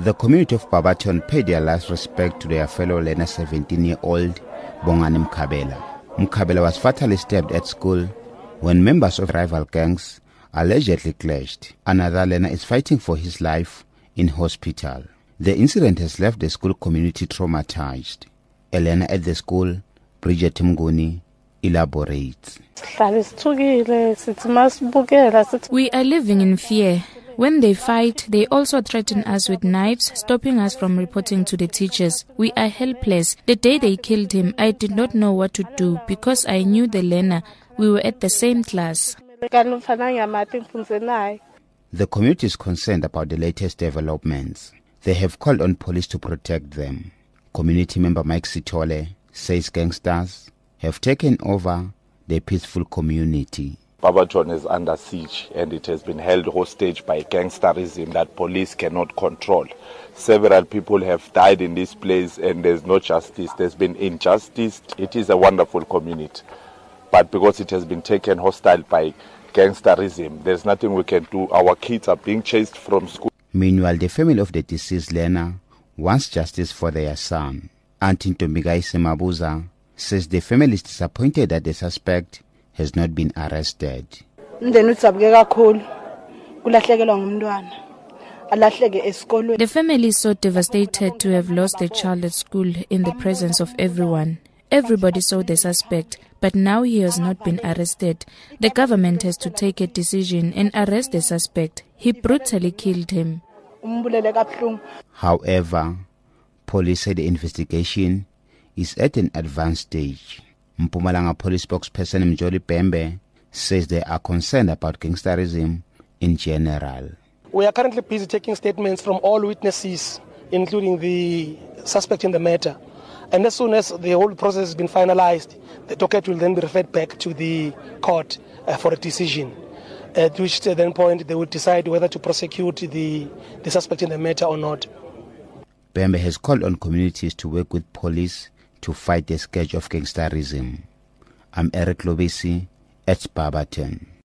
The community of Barberton paid their last respect to their fellow learner 17-year-old Bongani Mkabela. Mkabela was fatally stabbed at school when members of rival gangs allegedly clashed. Another learner is fighting for his life in hospital. The incident has left the school community traumatized. A learner at the school, Bridget Mguni, elaborates. We are living in fear. When they fight, they also threaten us with knives, stopping us from reporting to the teachers. We are helpless. The day they killed him, I did not know what to do because I knew the learner. We were at the same class. The community is concerned about the latest developments. They have called on police to protect them. Community member Mike Sitole says gangsters have taken over the peaceful community. Barberton is under siege and it has been held hostage by gangsterism that police cannot control. Several people have died in this place and there's no justice. There's been injustice. It is a wonderful community. But because it has been taken hostile by gangsterism, there's nothing we can do. Our kids are being chased from school. Meanwhile, the family of the deceased learner wants justice for their son. Auntie Ntombikai Semabuza says the family is disappointed that the suspect has not been arrested. The family is so devastated to have lost their child at school in the presence of everyone. Everybody saw the suspect, but now he has not been arrested. The government has to take a decision and arrest the suspect. He brutally killed him. However, police said the investigation is at an advanced stage. Mpumalanga police spokesperson Mjoli Pembe says they are concerned about gangsterism in general. We are currently busy taking statements from all witnesses, including the suspect in the matter. And as soon as the whole process has been finalized, the docket will then be referred back to the court uh, for a decision. At which then point they will decide whether to prosecute the, the suspect in the matter or not. Bembe has called on communities to work with police to fight the scourge of gangsterism. I'm Eric Lubisi at Barberton.